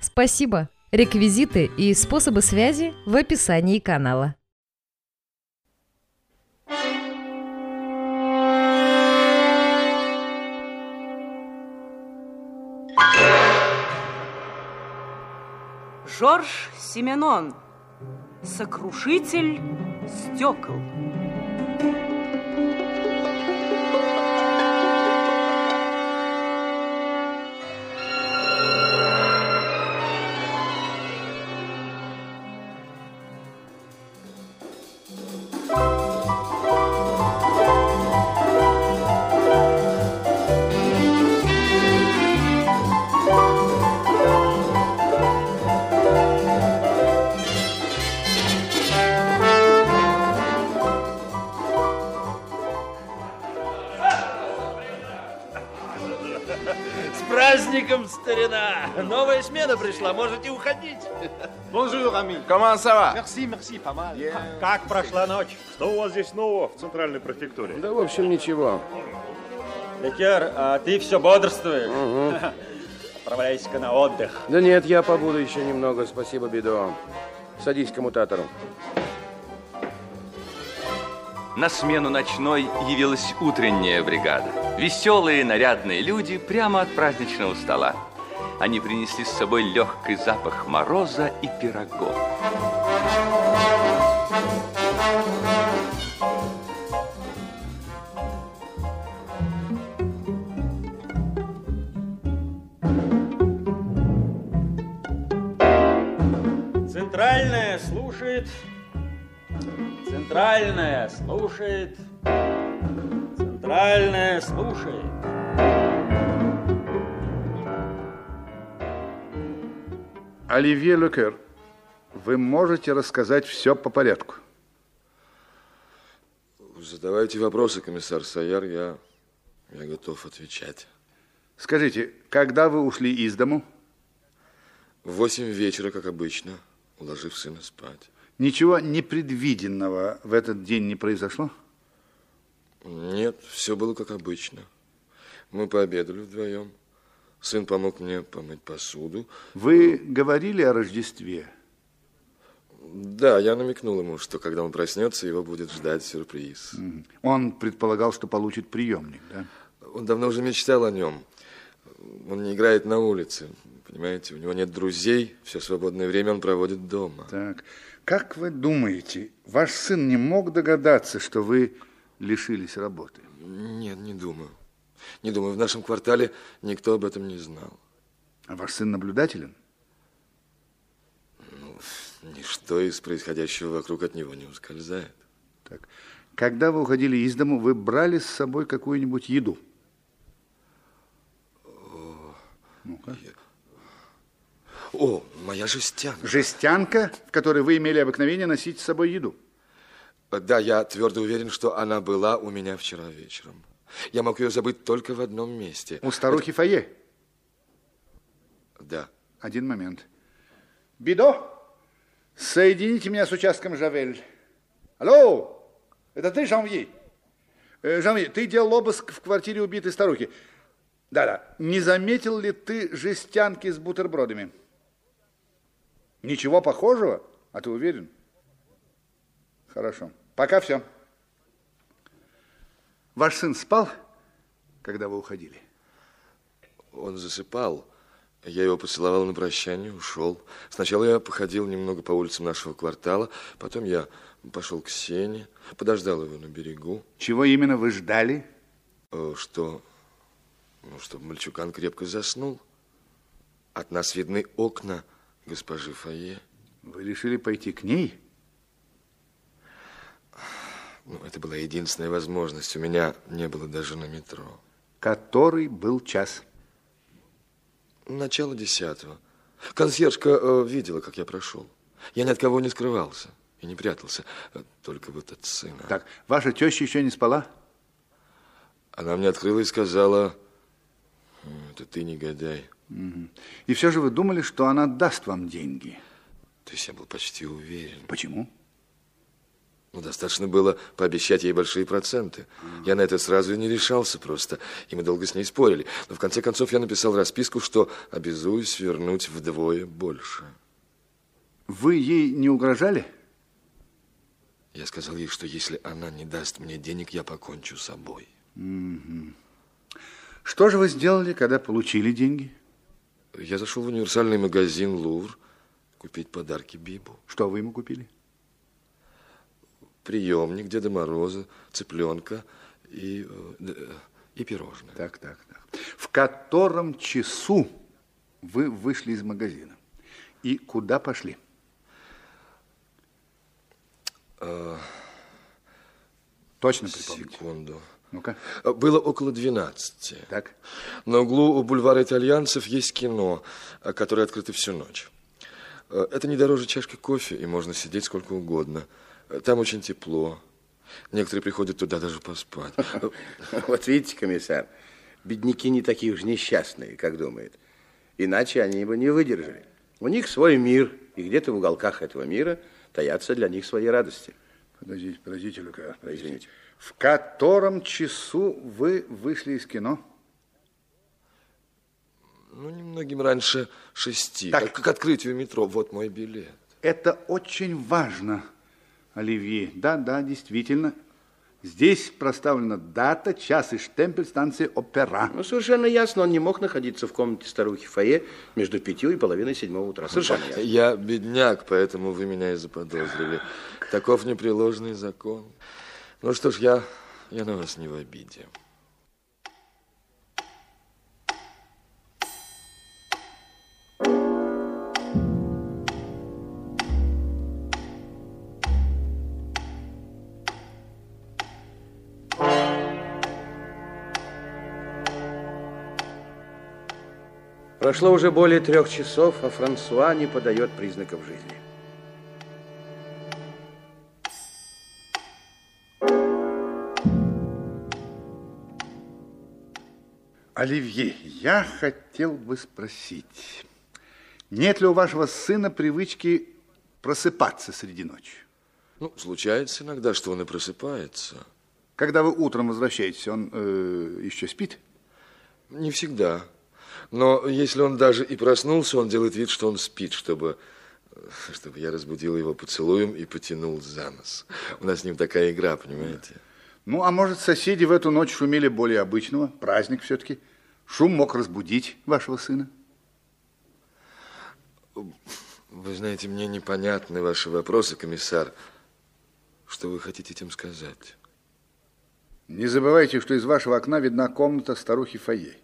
Спасибо! Реквизиты и способы связи в описании канала. Жорж Семенон. Сокрушитель стекол. Праздником, старина! Новая смена пришла, можете уходить. Bonjour, ami. Comment ça va? Merci, merci, pas mal. Как прошла ночь? Что у вас здесь нового в центральной префектуре? Да, в общем, ничего. Ликер, а ты все бодрствуешь? Отправляйся-ка на отдых. Да нет, я побуду еще немного, спасибо, Бедо. Садись к коммутатору. На смену ночной явилась утренняя бригада. Веселые, нарядные люди прямо от праздничного стола. Они принесли с собой легкий запах мороза и пирогов. Центральная слушает. Центральная слушает. Оливье Лекер, вы можете рассказать все по порядку. Задавайте вопросы, комиссар Саяр, я, я готов отвечать. Скажите, когда вы ушли из дому? В восемь вечера, как обычно, уложив сына спать. Ничего непредвиденного в этот день не произошло? Нет, все было как обычно. Мы пообедали вдвоем. Сын помог мне помыть посуду. Вы говорили о Рождестве? Да, я намекнул ему, что когда он проснется, его будет ждать сюрприз. Он предполагал, что получит приемник, да? Он давно уже мечтал о нем. Он не играет на улице, понимаете? У него нет друзей, все свободное время он проводит дома. Так, как вы думаете, ваш сын не мог догадаться, что вы лишились работы? Нет, не думаю. Не думаю, в нашем квартале никто об этом не знал. А ваш сын наблюдателен? Ну, ничто из происходящего вокруг от него не ускользает. Так, когда вы уходили из дому, вы брали с собой какую-нибудь еду? Ну-ка. О, моя жестянка. Жестянка, в которой вы имели обыкновение носить с собой еду? Да, я твердо уверен, что она была у меня вчера вечером. Я мог ее забыть только в одном месте. У старухи Это... Фае? Да. Один момент. Бидо, соедините меня с участком Жавель. Алло, это ты, Жанвье? Э, Жанвье, ты делал обыск в квартире убитой старухи. Да-да. Не заметил ли ты жестянки с бутербродами? Ничего похожего? А ты уверен? Хорошо. Пока все. Ваш сын спал, когда вы уходили? Он засыпал. Я его поцеловал на прощание, ушел. Сначала я походил немного по улицам нашего квартала, потом я пошел к Сене, подождал его на берегу. Чего именно вы ждали? Что, ну, чтобы мальчуган крепко заснул. От нас видны окна госпожи Фае. Вы решили пойти к ней? Ну, это была единственная возможность. У меня не было даже на метро. Который был час? Начало десятого. Консьержка э, видела, как я прошел. Я ни от кого не скрывался и не прятался, э, только вот от сына. Так, ваша теща еще не спала? Она мне открыла и сказала, это ты негодяй. И все же вы думали, что она даст вам деньги? То есть я был почти уверен. Почему? Ну, достаточно было пообещать ей большие проценты. Я на это сразу и не решался просто. И мы долго с ней спорили. Но в конце концов я написал расписку, что обязуюсь вернуть вдвое больше. Вы ей не угрожали? Я сказал ей, что если она не даст мне денег, я покончу с собой. Угу. Что же вы сделали, когда получили деньги? Я зашел в универсальный магазин «Лувр» купить подарки Бибу. Что вы ему купили? приемник Деда Мороза, цыпленка и, э, и пирожное. Так, так, так. В котором часу вы вышли из магазина? И куда пошли? А... Точно припомните. Секунду. Ну-ка. Было около 12. Так. На углу у бульвара итальянцев есть кино, которое открыто всю ночь. Это не дороже чашки кофе, и можно сидеть сколько угодно. Там очень тепло. Некоторые приходят туда даже поспать. Вот видите, комиссар, бедняки не такие уж несчастные, как думает. Иначе они бы не выдержали. У них свой мир, и где-то в уголках этого мира таятся для них свои радости. Подождите, подождите, Люка, подождите. В котором часу вы вышли из кино? Ну, немногим раньше шести. Так. Как к открытию метро. Вот мой билет. Это очень важно. Оливье. Да, да, действительно. Здесь проставлена дата, час и штемпель станции «Опера». Ну, совершенно ясно, он не мог находиться в комнате старухи Фае между пятью и половиной седьмого утра. Совершенно ясно. Я бедняк, поэтому вы меня и заподозрили. Таков непреложный закон. Ну что ж, я, я на вас не в обиде. Прошло уже более трех часов, а Франсуа не подает признаков жизни. Оливье, я хотел бы спросить, нет ли у вашего сына привычки просыпаться среди ночи? Ну, случается иногда, что он и просыпается. Когда вы утром возвращаетесь, он э, еще спит? Не всегда. Но если он даже и проснулся, он делает вид, что он спит, чтобы, чтобы я разбудил его поцелуем и потянул за нос. У нас с ним такая игра, понимаете? Ну, а может, соседи в эту ночь шумели более обычного? Праздник все-таки. Шум мог разбудить вашего сына? Вы знаете, мне непонятны ваши вопросы, комиссар. Что вы хотите этим сказать? Не забывайте, что из вашего окна видна комната старухи Фае.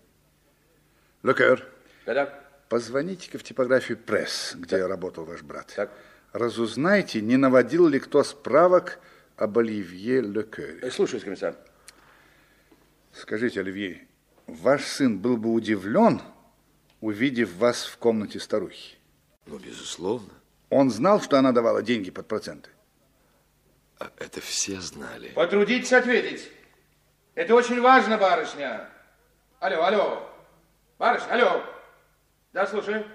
Лекер. Да-да. Позвоните-ка в типографию «Пресс», где так. работал ваш брат. Так. Разузнайте, не наводил ли кто справок об Оливье Лекере. Слушаюсь, комиссар. Скажите, Оливье, ваш сын был бы удивлен, увидев вас в комнате старухи? Ну, безусловно. Он знал, что она давала деньги под проценты? А это все знали. Потрудитесь ответить. Это очень важно, барышня. Алло, алло. Барышня, алло. Да, слушаю.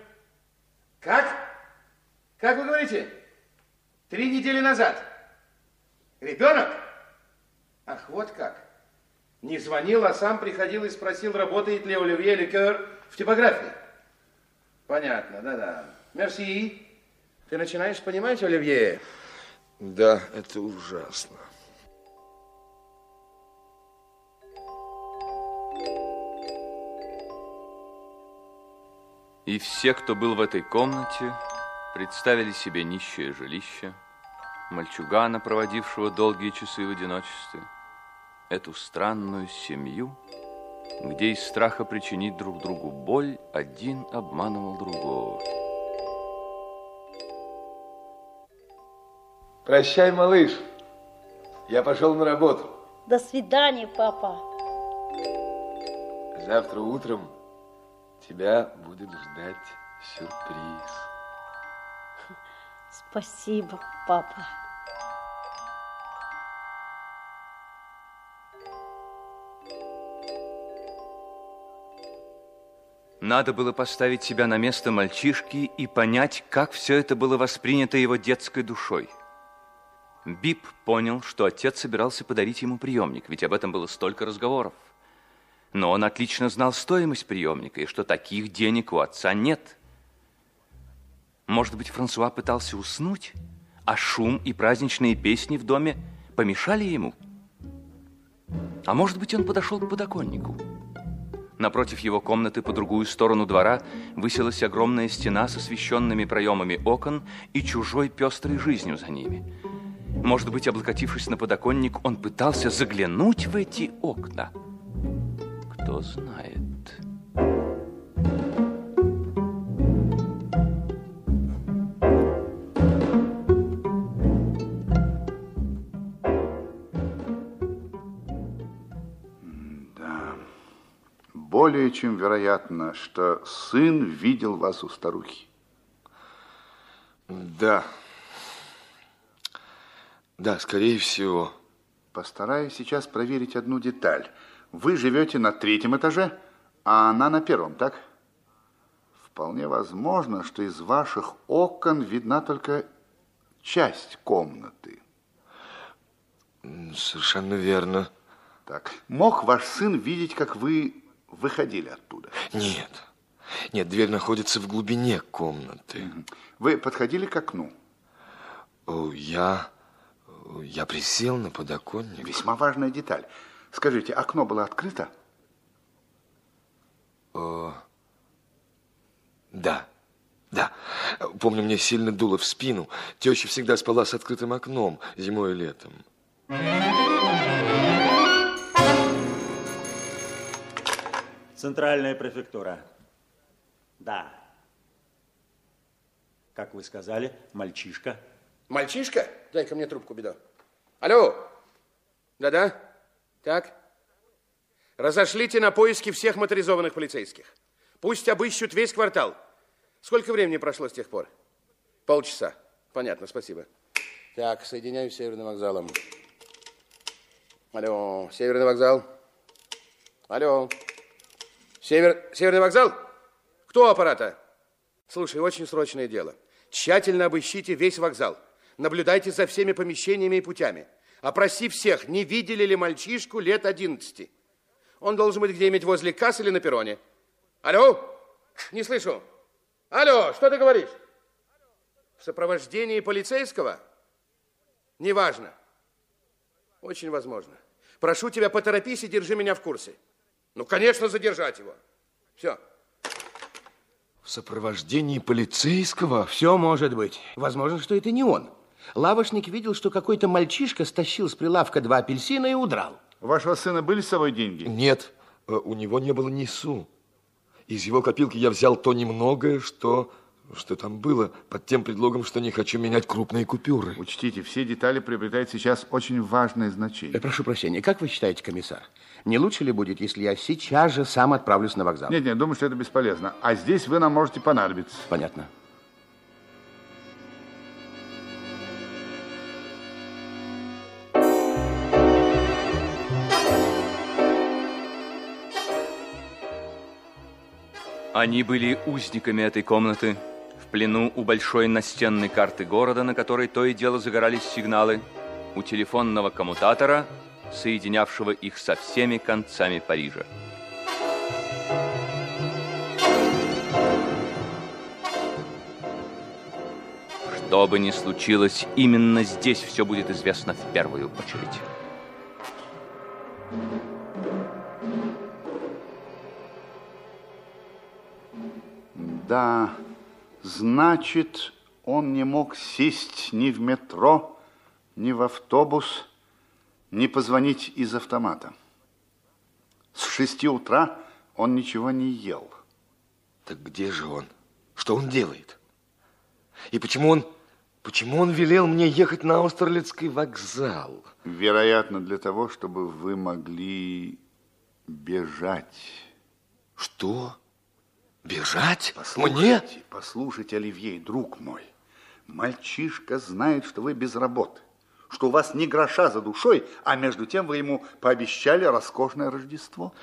Как? Как вы говорите? Три недели назад. Ребенок? Ах, вот как. Не звонил, а сам приходил и спросил, работает ли Оливье Ликер в типографии. Понятно, да-да. Мерси. Ты начинаешь понимать, Оливье? Да, это ужасно. И все, кто был в этой комнате, представили себе нищее жилище, мальчугана, проводившего долгие часы в одиночестве, эту странную семью, где из страха причинить друг другу боль один обманывал другого. Прощай, малыш. Я пошел на работу. До свидания, папа. Завтра утром тебя будет ждать сюрприз. Спасибо, папа. Надо было поставить себя на место мальчишки и понять, как все это было воспринято его детской душой. Бип понял, что отец собирался подарить ему приемник, ведь об этом было столько разговоров. Но он отлично знал стоимость приемника и что таких денег у отца нет. Может быть, Франсуа пытался уснуть, а шум и праздничные песни в доме помешали ему? А может быть, он подошел к подоконнику? Напротив его комнаты по другую сторону двора высилась огромная стена с освещенными проемами окон и чужой пестрой жизнью за ними. Может быть, облокотившись на подоконник, он пытался заглянуть в эти окна. Кто знает. Более чем вероятно, что сын видел вас у старухи. Да. Да, скорее всего. Постараюсь сейчас проверить одну деталь. Вы живете на третьем этаже, а она на первом, так? Вполне возможно, что из ваших окон видна только часть комнаты. Совершенно верно. Так. Мог ваш сын видеть, как вы выходили оттуда? Нет. Нет, дверь находится в глубине комнаты. Вы подходили к окну? О, я... Я присел на подоконник. Весьма важная деталь. Скажите, окно было открыто? О, да, да. Помню, мне сильно дуло в спину. Теща всегда спала с открытым окном зимой и летом. Центральная префектура. Да. Как вы сказали, мальчишка. Мальчишка? Дай-ка мне трубку, беда. Алло. Да-да. Так. Разошлите на поиски всех моторизованных полицейских. Пусть обыщут весь квартал. Сколько времени прошло с тех пор? Полчаса. Понятно, спасибо. Так, соединяюсь с Северным вокзалом. Алло, Северный вокзал. Алло. Север... Северный вокзал? Кто аппарата? Слушай, очень срочное дело. Тщательно обыщите весь вокзал. Наблюдайте за всеми помещениями и путями. Опроси всех, не видели ли мальчишку лет 11. Он должен быть где-нибудь возле кассы или на перроне. Алло? Не слышу. Алло, что ты говоришь? В сопровождении полицейского? Неважно. Очень возможно. Прошу тебя, поторопись и держи меня в курсе. Ну, конечно, задержать его. Все. В сопровождении полицейского? Все может быть. Возможно, что это не он. Лавочник видел, что какой-то мальчишка стащил с прилавка два апельсина и удрал. У вашего сына были с собой деньги? Нет, э, у него не было ни су. Из его копилки я взял то немногое, что, что там было, под тем предлогом, что не хочу менять крупные купюры. Учтите, все детали приобретают сейчас очень важное значение. Я прошу прощения, как вы считаете, комиссар? Не лучше ли будет, если я сейчас же сам отправлюсь на вокзал? Нет, нет, думаю, что это бесполезно. А здесь вы нам можете понадобиться. Понятно. Они были узниками этой комнаты, плену у большой настенной карты города, на которой то и дело загорались сигналы, у телефонного коммутатора, соединявшего их со всеми концами Парижа. Что бы ни случилось, именно здесь все будет известно в первую очередь. Да, значит, он не мог сесть ни в метро, ни в автобус, ни позвонить из автомата. С шести утра он ничего не ел. Так где же он? Что он делает? И почему он, почему он велел мне ехать на Аустерлицкий вокзал? Вероятно, для того, чтобы вы могли бежать. Что? Бежать? Послушайте, Мне? Послушайте, Оливье, друг мой. Мальчишка знает, что вы без работы, что у вас ни гроша за душой, а между тем вы ему пообещали роскошное Рождество.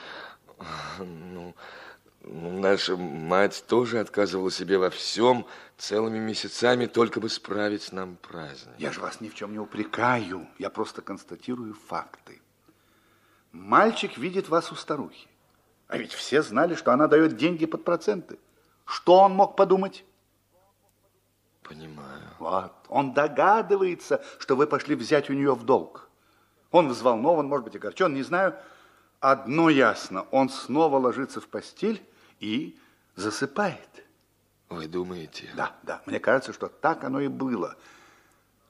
Ну, наша мать тоже отказывала себе во всем целыми месяцами, только бы справить нам праздник. Я же вас ни в чем не упрекаю, я просто констатирую факты. Мальчик видит вас у старухи. А ведь все знали, что она дает деньги под проценты. Что он мог подумать? Понимаю. Вот. Он догадывается, что вы пошли взять у нее в долг. Он взволнован, может быть, огорчен, не знаю. Одно ясно. Он снова ложится в постель и засыпает. Вы думаете? Да, да. Мне кажется, что так оно и было.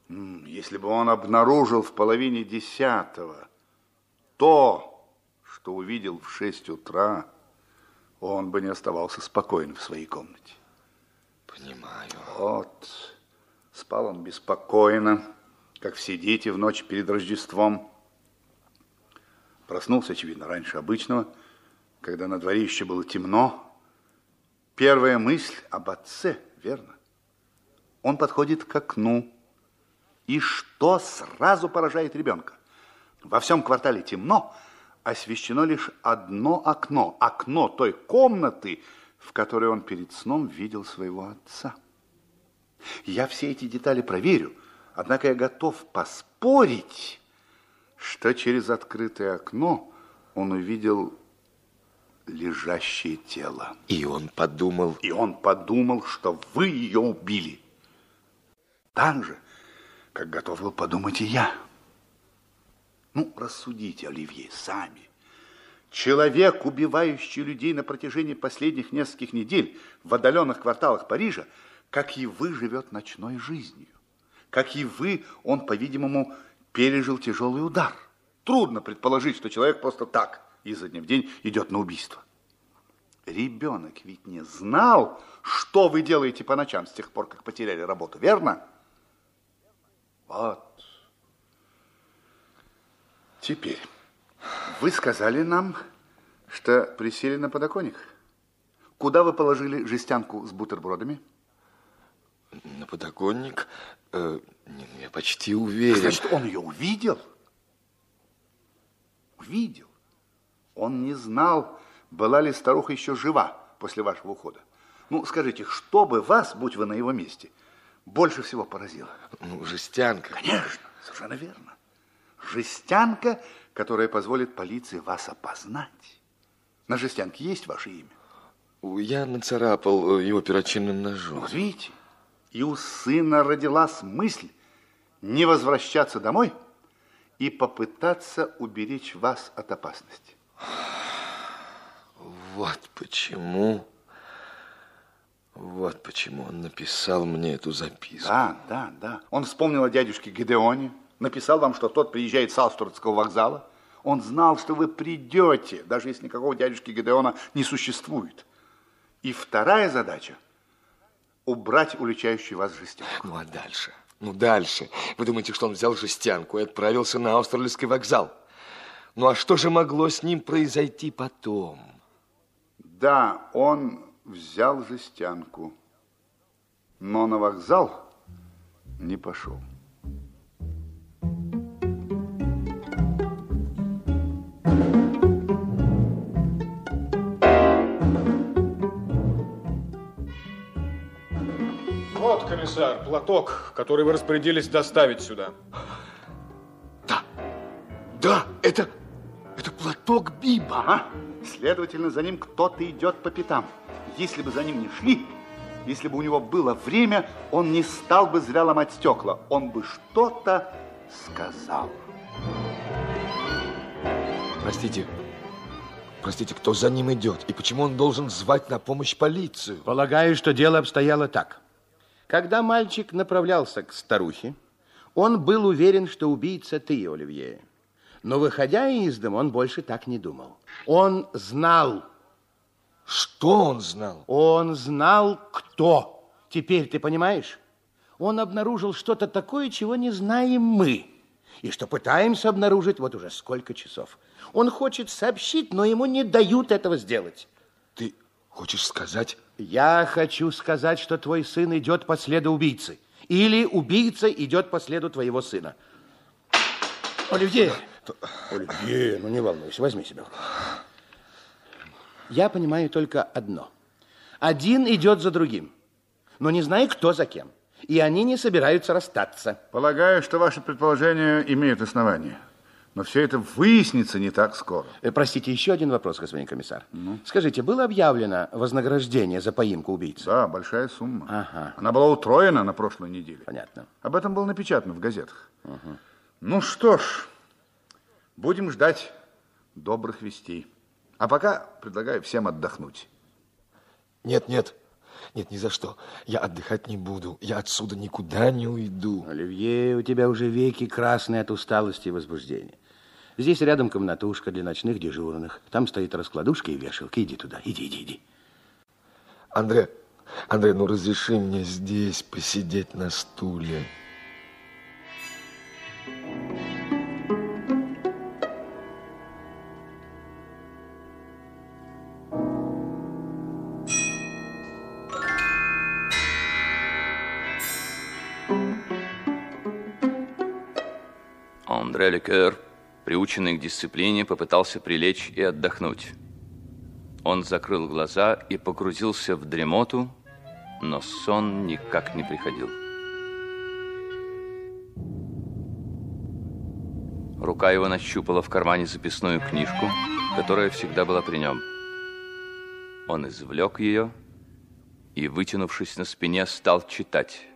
Если бы он обнаружил в половине десятого то, что увидел в шесть утра, он бы не оставался спокоен в своей комнате. Понимаю. Вот. Спал он беспокойно, как все дети в ночь перед Рождеством. Проснулся, очевидно, раньше обычного, когда на дворе еще было темно. Первая мысль об отце, верно? Он подходит к окну. И что сразу поражает ребенка? Во всем квартале темно, освещено лишь одно окно. Окно той комнаты, в которой он перед сном видел своего отца. Я все эти детали проверю, однако я готов поспорить, что через открытое окно он увидел лежащее тело. И он подумал... И он подумал, что вы ее убили. Так же, как готов был подумать и я. Ну, рассудите, Оливье, сами. Человек, убивающий людей на протяжении последних нескольких недель в отдаленных кварталах Парижа, как и вы, живет ночной жизнью. Как и вы, он, по-видимому, пережил тяжелый удар. Трудно предположить, что человек просто так изо дня в день идет на убийство. Ребенок ведь не знал, что вы делаете по ночам с тех пор, как потеряли работу, верно? Вот. Теперь, вы сказали нам, что присели на подоконник. Куда вы положили жестянку с бутербродами? На подоконник? Э, я почти уверен. Значит, он ее увидел? Увидел. Он не знал, была ли старуха еще жива после вашего ухода. Ну, скажите, что бы вас, будь вы на его месте, больше всего поразило? Ну, жестянка. Конечно, совершенно верно жестянка, которая позволит полиции вас опознать. На жестянке есть ваше имя? Я нацарапал его перочинным ножом. Вот видите, и у сына родилась мысль не возвращаться домой и попытаться уберечь вас от опасности. Вот почему... Вот почему он написал мне эту записку. Да, да, да. Он вспомнил о дядюшке Гидеоне, написал вам, что тот приезжает с Аустурдского вокзала. Он знал, что вы придете, даже если никакого дядюшки Гедеона не существует. И вторая задача – убрать уличающую вас жестянку. Ну, а дальше? Ну, дальше. Вы думаете, что он взял жестянку и отправился на Аустерлицкий вокзал? Ну, а что же могло с ним произойти потом? Да, он взял жестянку, но на вокзал не пошел. Комиссар, платок, который вы распорядились доставить сюда. Да, да, это, это платок Биба. Ага. Следовательно, за ним кто-то идет по пятам. Если бы за ним не шли, если бы у него было время, он не стал бы зря ломать стекла. Он бы что-то сказал. Простите, простите, кто за ним идет? И почему он должен звать на помощь полицию? Полагаю, что дело обстояло так. Когда мальчик направлялся к старухе, он был уверен, что убийца ты, Оливье. Но, выходя из дома, он больше так не думал. Он знал. Что он знал? Он знал, кто. Теперь ты понимаешь? Он обнаружил что-то такое, чего не знаем мы. И что пытаемся обнаружить вот уже сколько часов. Он хочет сообщить, но ему не дают этого сделать. Хочешь сказать? Я хочу сказать, что твой сын идет по следу убийцы. Или убийца идет по следу твоего сына. Оливье! Оливье, ну не волнуйся, возьми себя. Я понимаю только одно. Один идет за другим, но не знаю, кто за кем. И они не собираются расстаться. Полагаю, что ваше предположение имеет основание. Но все это выяснится не так скоро. Э, Простите, еще один вопрос, господин комиссар. Скажите, было объявлено вознаграждение за поимку убийцы? Да, большая сумма. Ага. Она была утроена на прошлой неделе. Понятно. Об этом было напечатано в газетах. Ну что ж, будем ждать добрых вестей. А пока предлагаю всем отдохнуть. Нет, нет. Нет, ни за что. Я отдыхать не буду. Я отсюда никуда не уйду. Оливье, у тебя уже веки красные от усталости и возбуждения. Здесь рядом комнатушка для ночных дежурных. Там стоит раскладушка и вешалка. Иди туда, иди, иди, иди. Андре, Андре, ну разреши мне здесь посидеть на стуле. Андре Лекер, приученный к дисциплине, попытался прилечь и отдохнуть. Он закрыл глаза и погрузился в дремоту, но сон никак не приходил. Рука его нащупала в кармане записную книжку, которая всегда была при нем. Он извлек ее и, вытянувшись на спине, стал читать.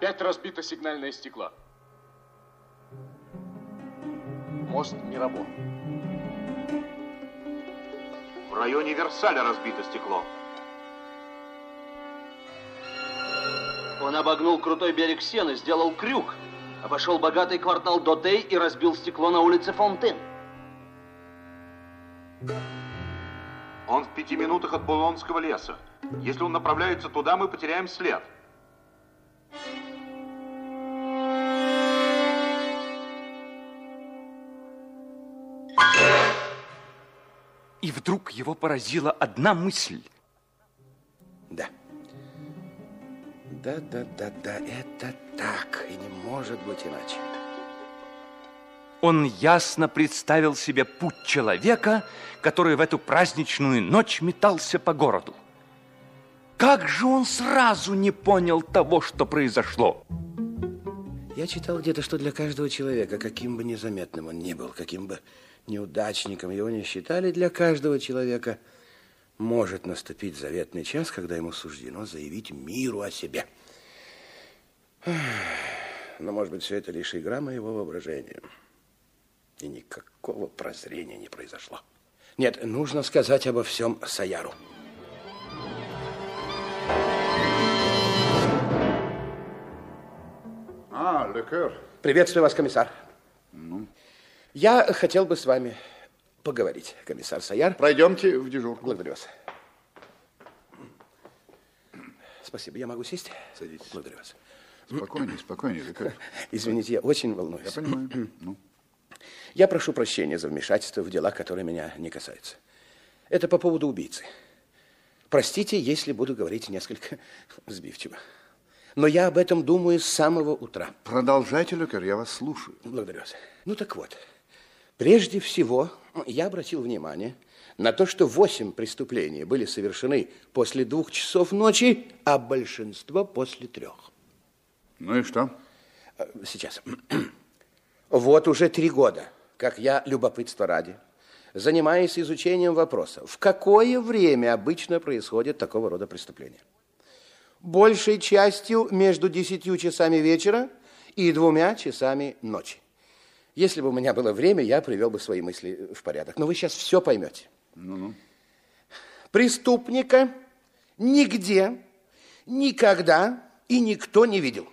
Опять разбито сигнальное стекло. Мост Мирабо. В районе Версаля разбито стекло. Он обогнул крутой берег Сены, сделал крюк, обошел богатый квартал Дотей и разбил стекло на улице Фонтен. Он в пяти минутах от Булонского леса. Если он направляется туда, мы потеряем след. И вдруг его поразила одна мысль. Да. Да, да, да, да, это так, и не может быть иначе. Он ясно представил себе путь человека, который в эту праздничную ночь метался по городу. Как же он сразу не понял того, что произошло? Я читал где-то, что для каждого человека, каким бы незаметным он ни был, каким бы неудачником его не считали, для каждого человека может наступить заветный час, когда ему суждено заявить миру о себе. Но, может быть, все это лишь игра моего воображения. И никакого прозрения не произошло. Нет, нужно сказать обо всем Саяру. А, Лекер. Приветствую вас, комиссар. Ну, Я хотел бы с вами поговорить, комиссар Саяр. Пройдемте в дежурку. Благодарю вас. Спасибо. Я могу сесть? Садитесь. Благодарю вас. Спокойнее, спокойнее, Лекер. Извините, я очень волнуюсь. Я понимаю. Ну, Я прошу прощения за вмешательство в дела, которые меня не касаются. Это по поводу убийцы. Простите, если буду говорить несколько сбивчиво. Но я об этом думаю с самого утра. продолжайте, Лекер, я вас слушаю. Благодарю вас. Ну так вот, прежде всего я обратил внимание на то, что восемь преступлений были совершены после двух часов ночи, а большинство после трех. Ну и что? Э, Сейчас. Вот уже три года, как я, любопытство ради, занимаюсь изучением вопроса, в какое время обычно происходят такого рода преступления. Большей частью между десятью часами вечера и двумя часами ночи. Если бы у меня было время, я привел бы свои мысли в порядок. Но вы сейчас все поймете. Ну-ну. Преступника нигде, никогда и никто не видел.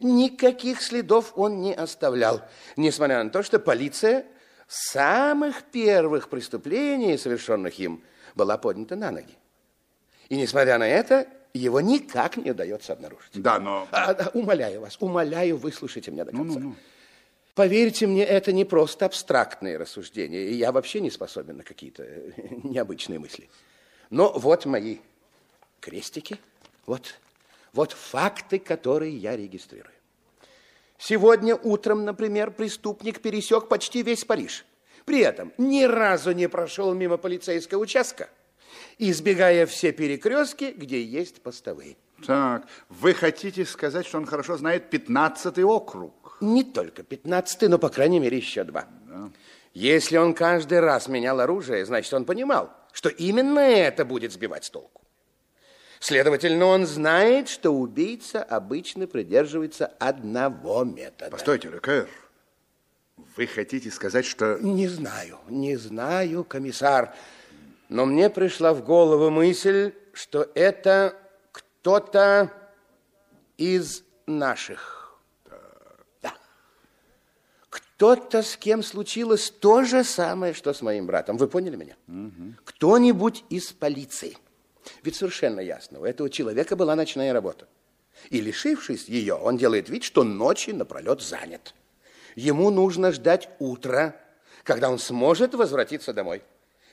Никаких следов он не оставлял, несмотря на то, что полиция самых первых преступлений, совершенных им, была поднята на ноги. И несмотря на это, его никак не удается обнаружить. Да, но... А, а, умоляю вас, умоляю, выслушайте меня до конца. Поверьте мне, это не просто абстрактные рассуждения, я вообще не способен на какие-то необычные мысли. Но вот мои крестики, вот, вот факты, которые я регистрирую. Сегодня утром, например, преступник пересек почти весь Париж. При этом ни разу не прошел мимо полицейского участка, избегая все перекрестки, где есть постовые. Так, вы хотите сказать, что он хорошо знает 15-й округ? Не только 15-й, но, по крайней мере, еще два. Да. Если он каждый раз менял оружие, значит, он понимал, что именно это будет сбивать с толку. Следовательно, он знает, что убийца обычно придерживается одного метода. Постойте, Лекер. Вы хотите сказать, что... Не знаю, не знаю, комиссар. Но мне пришла в голову мысль, что это кто-то из наших. Да. Кто-то, с кем случилось то же самое, что с моим братом. Вы поняли меня? Угу. Кто-нибудь из полиции. Ведь совершенно ясно, у этого человека была ночная работа. И лишившись ее, он делает вид, что ночи напролет занят. Ему нужно ждать утра, когда он сможет возвратиться домой.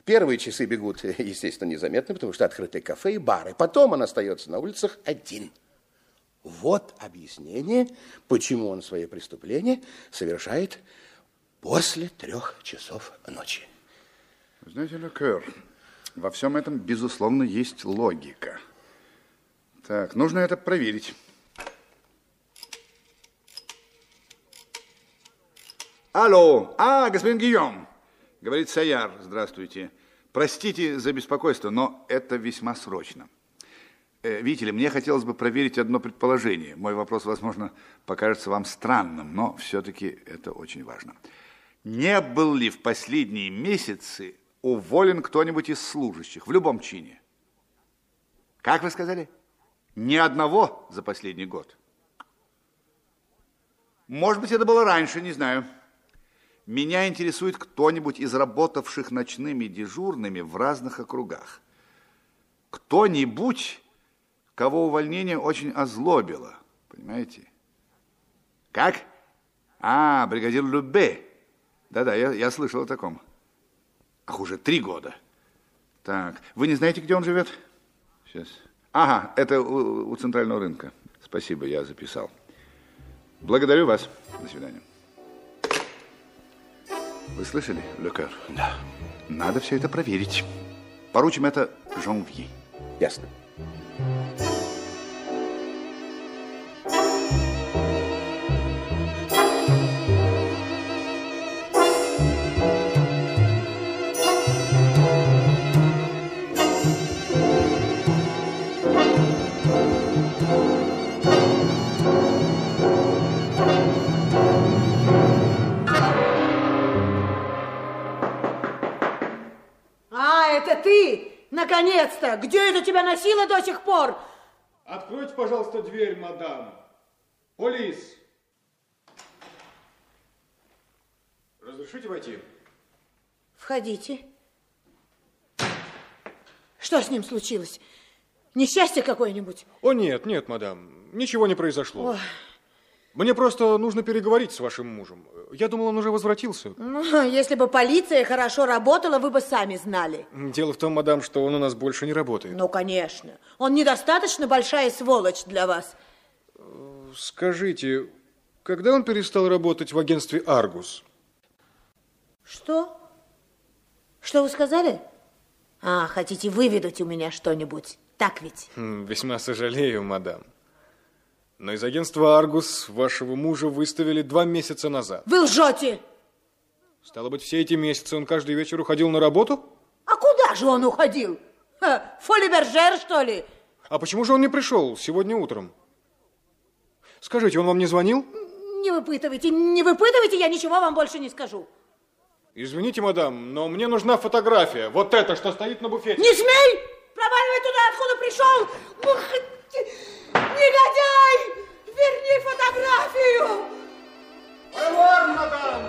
Первые часы бегут, естественно, незаметно, потому что открыты кафе и бары. Потом он остается на улицах один. Вот объяснение, почему он свои преступления совершает после трех часов ночи. Знаете, Лекер, во всем этом, безусловно, есть логика. Так, нужно это проверить. Алло, а, господин Гийом, говорит Саяр, здравствуйте. Простите за беспокойство, но это весьма срочно. Э, видите ли, мне хотелось бы проверить одно предположение. Мой вопрос, возможно, покажется вам странным, но все-таки это очень важно. Не был ли в последние месяцы уволен кто-нибудь из служащих в любом чине. Как вы сказали? Ни одного за последний год. Может быть, это было раньше, не знаю. Меня интересует кто-нибудь из работавших ночными дежурными в разных округах. Кто-нибудь, кого увольнение очень озлобило. Понимаете? Как? А, бригадир Любе. Да-да, я, я слышал о таком. Ах, уже три года. Так, вы не знаете, где он живет? Сейчас. Ага, это у, у центрального рынка. Спасибо, я записал. Благодарю вас. До свидания. Вы слышали, Лекер? Да. Надо все это проверить. Поручим это Жонвье. Ясно. Наконец-то! Где это тебя носило до сих пор? Откройте, пожалуйста, дверь, мадам. Полис. Разрешите войти? Входите. Что с ним случилось? Несчастье какое-нибудь? О, нет, нет, мадам. Ничего не произошло. Ой. Мне просто нужно переговорить с вашим мужем. Я думал, он уже возвратился. Ну, если бы полиция хорошо работала, вы бы сами знали. Дело в том, мадам, что он у нас больше не работает. Ну, конечно. Он недостаточно большая сволочь для вас. Скажите, когда он перестал работать в агентстве «Аргус»? Что? Что вы сказали? А, хотите выведать у меня что-нибудь, так ведь? Хм, весьма сожалею, мадам. Но из агентства «Аргус» вашего мужа выставили два месяца назад. Вы лжете! Стало быть, все эти месяцы он каждый вечер уходил на работу? А куда же он уходил? Фолибержер, что ли? А почему же он не пришел сегодня утром? Скажите, он вам не звонил? Не выпытывайте, не выпытывайте, я ничего вам больше не скажу. Извините, мадам, но мне нужна фотография. Вот это, что стоит на буфете. Не смей! Проваливай туда, откуда пришел! Негодяй! Верни фотографию! Ревуар, мадам!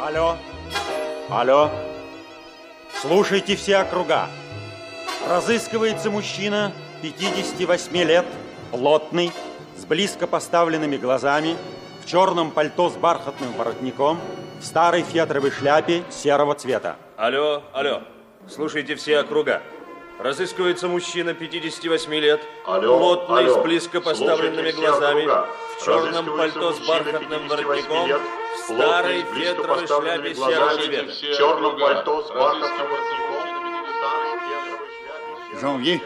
Алло, алло, слушайте все округа. Разыскивается мужчина 58 лет, плотный, с близко поставленными глазами, в черном пальто с бархатным воротником, в старой фетровой шляпе серого цвета. Алло, алло. Слушайте все округа. Разыскивается мужчина 58 лет, Алло, плотный, алло. с близко поставленными глазами, округа. в черном пальто с бархатным 58 воротником, лет, в старой фетровой шляпе серого цвета. в черном пальто с бархатным Жанвье,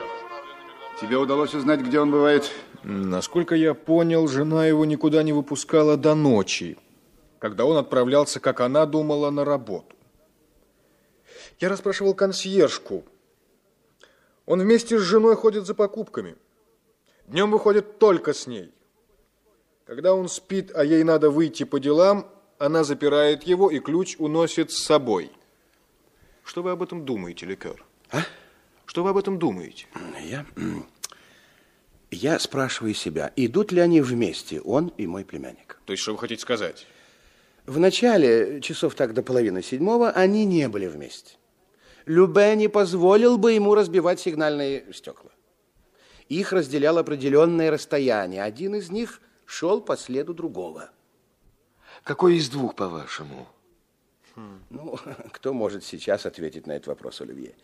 тебе удалось узнать, где он бывает? Насколько я понял, жена его никуда не выпускала до ночи, когда он отправлялся, как она думала, на работу. Я расспрашивал консьержку. Он вместе с женой ходит за покупками. Днем выходит только с ней. Когда он спит, а ей надо выйти по делам, она запирает его и ключ уносит с собой. Что вы об этом думаете, Ликер? А? Что вы об этом думаете? Я, я спрашиваю себя, идут ли они вместе, он и мой племянник. То есть, что вы хотите сказать? В начале, часов так до половины седьмого, они не были вместе. Любе не позволил бы ему разбивать сигнальные стекла. Их разделяло определенное расстояние. Один из них шел по следу другого. Какой из двух, по-вашему? Ну, кто может сейчас ответить на этот вопрос, Оливье?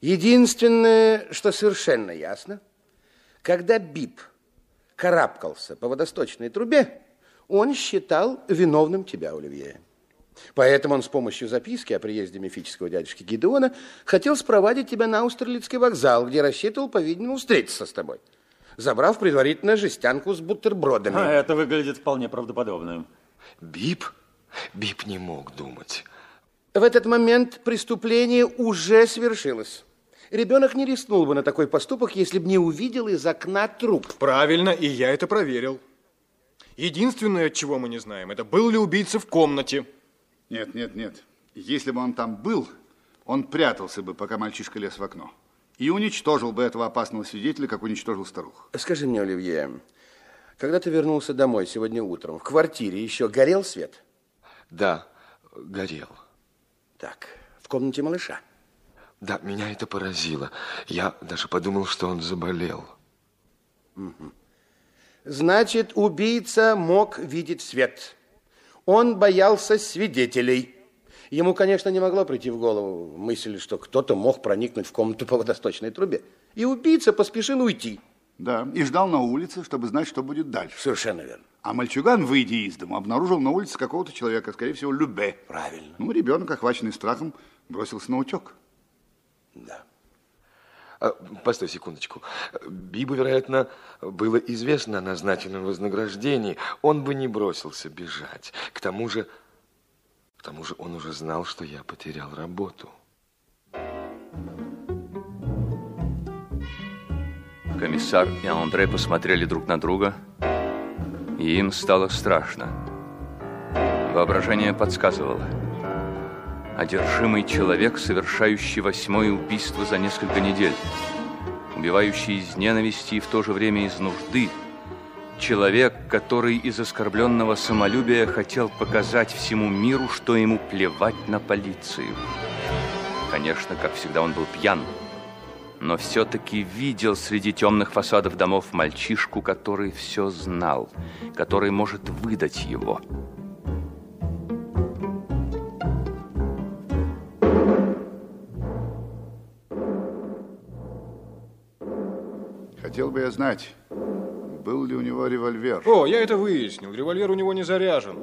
Единственное, что совершенно ясно, когда Бип карабкался по водосточной трубе, он считал виновным тебя, Оливье. Поэтому он с помощью записки о приезде мифического дядюшки Гидеона хотел спровадить тебя на Аустерлицкий вокзал, где рассчитывал, по-видимому, встретиться с тобой, забрав предварительно жестянку с бутербродами. А, это выглядит вполне правдоподобно. Бип? Бип не мог думать. В этот момент преступление уже свершилось. Ребенок не рискнул бы на такой поступок, если бы не увидел из окна труп. Правильно, и я это проверил. Единственное, чего мы не знаем, это был ли убийца в комнате. Нет, нет, нет. Если бы он там был, он прятался бы, пока мальчишка лез в окно. И уничтожил бы этого опасного свидетеля, как уничтожил старуху. Скажи мне, Оливье, когда ты вернулся домой сегодня утром, в квартире еще горел свет? Да, горел. Так, в комнате малыша? Да, меня это поразило. Я даже подумал, что он заболел. Угу. Значит, убийца мог видеть свет. Он боялся свидетелей. Ему, конечно, не могло прийти в голову мысль, что кто-то мог проникнуть в комнату по водосточной трубе. И убийца поспешил уйти. Да, и ждал на улице, чтобы знать, что будет дальше. Совершенно верно. А мальчуган, выйдя из дома, обнаружил на улице какого-то человека, скорее всего, Любе. Правильно. Ну, ребенок, охваченный страхом, бросился на утек. Да. А, постой секундочку. Бибу, вероятно, было известно о назначенном вознаграждении. Он бы не бросился бежать. К тому же, к тому же он уже знал, что я потерял работу. Комиссар и Андре посмотрели друг на друга, и им стало страшно. Воображение подсказывало. Одержимый человек, совершающий восьмое убийство за несколько недель, убивающий из ненависти и в то же время из нужды, человек, который из оскорбленного самолюбия хотел показать всему миру, что ему плевать на полицию. Конечно, как всегда, он был пьян, но все-таки видел среди темных фасадов домов мальчишку, который все знал, который может выдать его. Хотел бы я знать, был ли у него револьвер. О, я это выяснил. Револьвер у него не заряжен.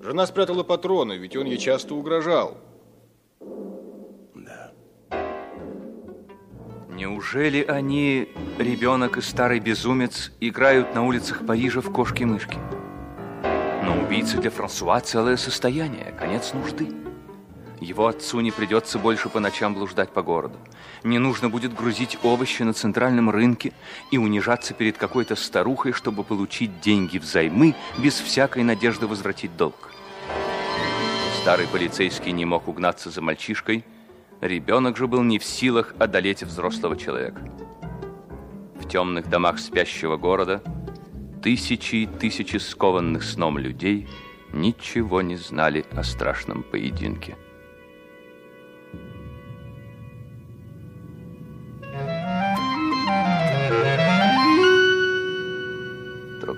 Жена спрятала патроны, ведь он ей часто угрожал. Да. Неужели они, ребенок и старый безумец, играют на улицах Парижа в кошки-мышки? Но убийца для Франсуа целое состояние, конец нужды. Его отцу не придется больше по ночам блуждать по городу. Не нужно будет грузить овощи на центральном рынке и унижаться перед какой-то старухой, чтобы получить деньги взаймы без всякой надежды возвратить долг. Старый полицейский не мог угнаться за мальчишкой, ребенок же был не в силах одолеть взрослого человека. В темных домах спящего города тысячи и тысячи скованных сном людей ничего не знали о страшном поединке.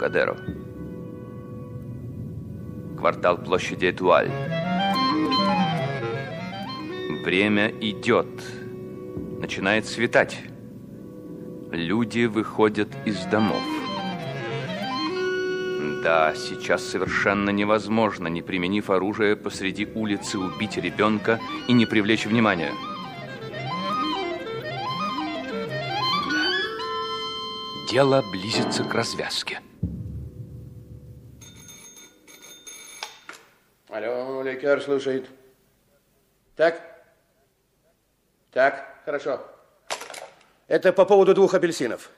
Трокадеро. Квартал площади Этуаль. Время идет. Начинает светать. Люди выходят из домов. Да, сейчас совершенно невозможно, не применив оружие посреди улицы, убить ребенка и не привлечь внимания. Дело близится к развязке. Ликер слушает. Так? Так, хорошо. Это по поводу двух апельсинов.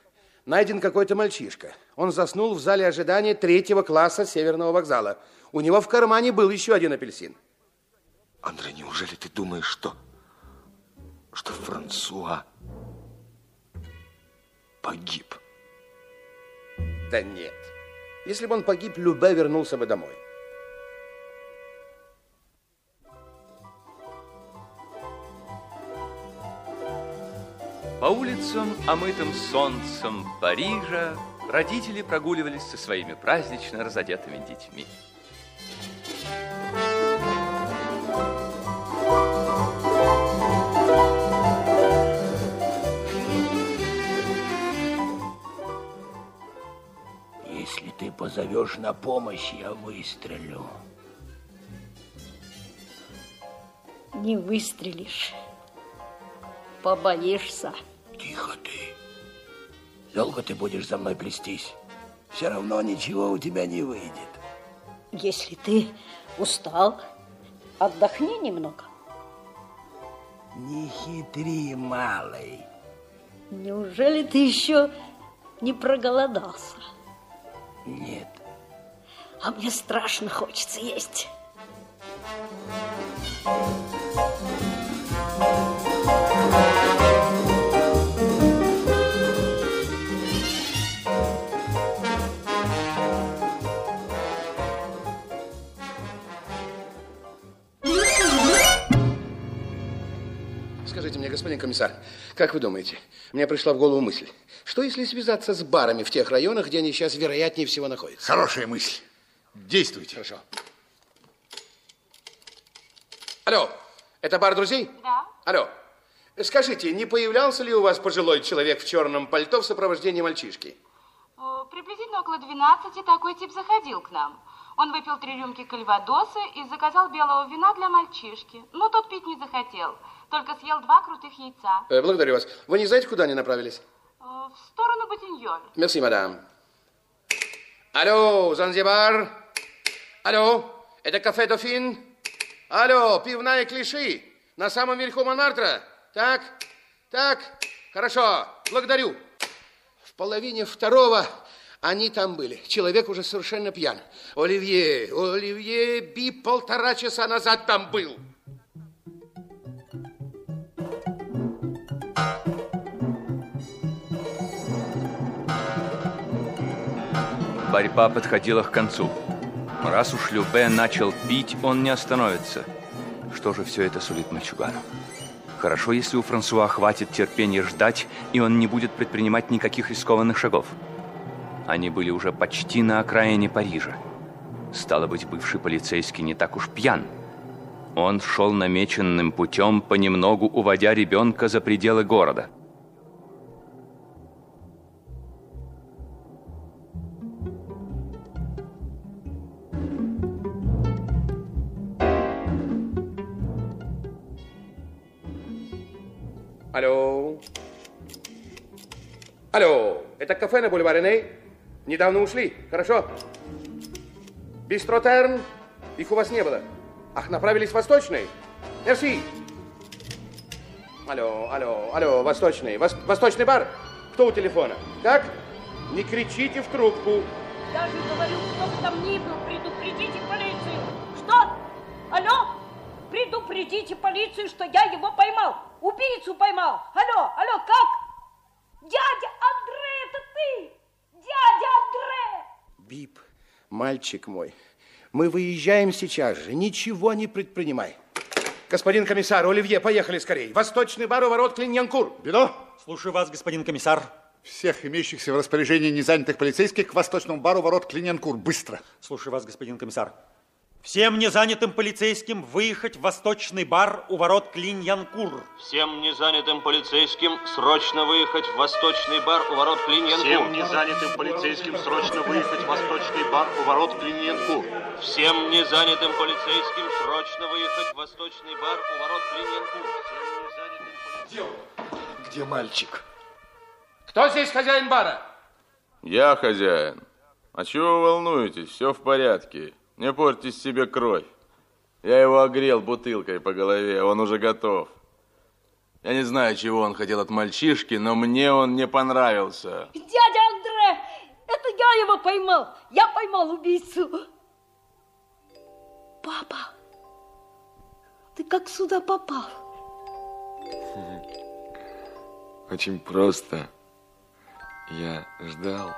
Найден какой-то мальчишка. Он заснул в зале ожидания третьего класса Северного вокзала. У него в кармане был еще один апельсин. Андрей, неужели ты думаешь, что... что Франсуа погиб? Да нет. Если бы он погиб, Любе вернулся бы домой. По улицам, омытым солнцем Парижа, родители прогуливались со своими празднично разодетыми детьми. Если ты позовешь на помощь, я выстрелю. Не выстрелишь. Побоишься. Тихо ты. Долго ты будешь за мной плестись? Все равно ничего у тебя не выйдет. Если ты устал, отдохни немного. Не хитри, малый. Неужели ты еще не проголодался? Нет. А мне страшно хочется есть. Господин комиссар, как вы думаете, мне пришла в голову мысль, что если связаться с барами в тех районах, где они сейчас вероятнее всего находятся? Хорошая мысль. Действуйте. Хорошо. Алло, это бар друзей? Да. Алло, скажите, не появлялся ли у вас пожилой человек в черном пальто в сопровождении мальчишки? Э, Приблизительно около 12 такой тип заходил к нам. Он выпил три рюмки кальвадоса и заказал белого вина для мальчишки. Но тот пить не захотел, только съел два крутых яйца. Э, благодарю вас. Вы не знаете, куда они направились? Э, В сторону Ботиньоль. Мерси, мадам. Алло, Занзибар? Алло, это кафе Дофин? Алло, пивная клиши? На самом верху Монмартра? Так, так, хорошо, благодарю. В половине второго они там были. Человек уже совершенно пьян. Оливье, Оливье Би полтора часа назад там был. Борьба подходила к концу. Раз уж Любе начал пить, он не остановится. Что же все это сулит мальчугану? Хорошо, если у Франсуа хватит терпения ждать, и он не будет предпринимать никаких рискованных шагов. Они были уже почти на окраине Парижа. Стало быть, бывший полицейский не так уж пьян. Он шел намеченным путем, понемногу уводя ребенка за пределы города. Алло. Алло, это кафе на бульваре Ней? Недавно ушли, хорошо? Бистротерн? Их у вас не было. Ах, направились в Восточный? Мерси. Алло, алло, алло, Восточный. Вос- Восточный бар? Кто у телефона? Как? Не кричите в трубку. Я же говорю, кто бы там ни был, предупредите полицию. Что? Алло? Предупредите полицию, что я его поймал. Убийцу поймал. Алло, алло, как? Дядя Андре, это ты? Дядя Андре! Бип, мальчик мой, мы выезжаем сейчас же. Ничего не предпринимай. Господин комиссар, Оливье, поехали скорей. Восточный бар у ворот Клиньянкур. Бедо? Слушаю вас, господин комиссар. Всех имеющихся в распоряжении незанятых полицейских к восточному бару ворот Клиненкур. Быстро. Слушаю вас, господин комиссар. Всем незанятым полицейским выехать в восточный бар у ворот Клиньянкур. Всем незанятым полицейским срочно выехать в восточный бар у ворот Клиньянкур. Всем незанятым полицейским срочно выехать в восточный бар у ворот Клиньянкур. Всем незанятым полицейским срочно выехать в восточный бар у ворот Клиньянкур. Всем незанятым Где мальчик? Кто здесь хозяин бара? Я хозяин. А чего вы волнуетесь? Все в порядке. Не портите себе кровь. Я его огрел бутылкой по голове, он уже готов. Я не знаю, чего он хотел от мальчишки, но мне он не понравился. Дядя Андре, это я его поймал. Я поймал убийцу. Папа, ты как сюда попал? Очень просто. Я ждал.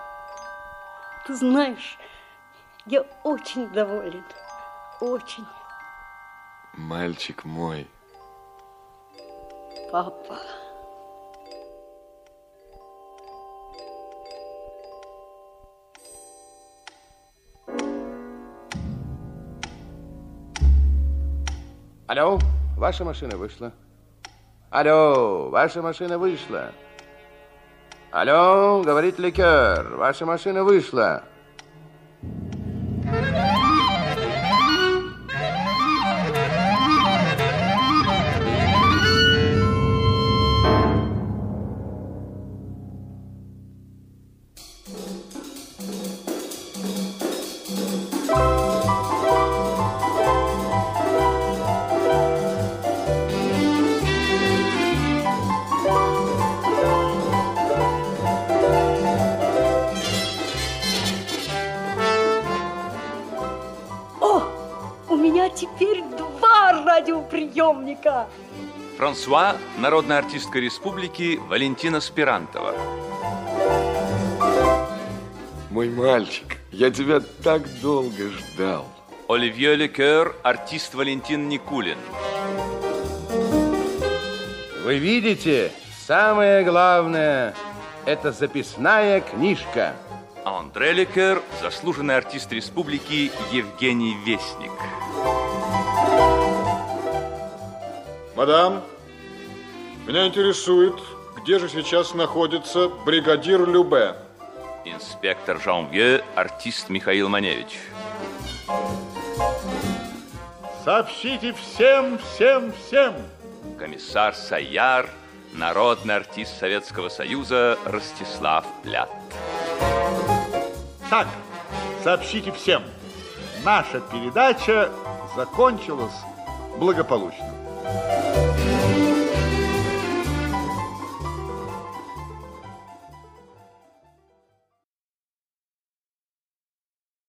Ты знаешь, я очень доволен. Очень. Мальчик мой. Папа. Алло, ваша машина вышла. Алло, ваша машина вышла. Алло, говорит ликер, ваша машина вышла. Теперь два радиоприемника. Франсуа, народная артистка республики Валентина Спирантова. Мой мальчик, я тебя так долго ждал. Оливье Лекер, артист Валентин Никулин. Вы видите, самое главное – это записная книжка. Андре Лекер, заслуженный артист республики Евгений Вестник. Мадам, меня интересует, где же сейчас находится бригадир Любе? Инспектор Жанвье, артист Михаил Маневич. Сообщите всем, всем, всем. Комиссар Саяр, народный артист Советского Союза Ростислав Плят. Так, сообщите всем. Наша передача закончилась благополучно.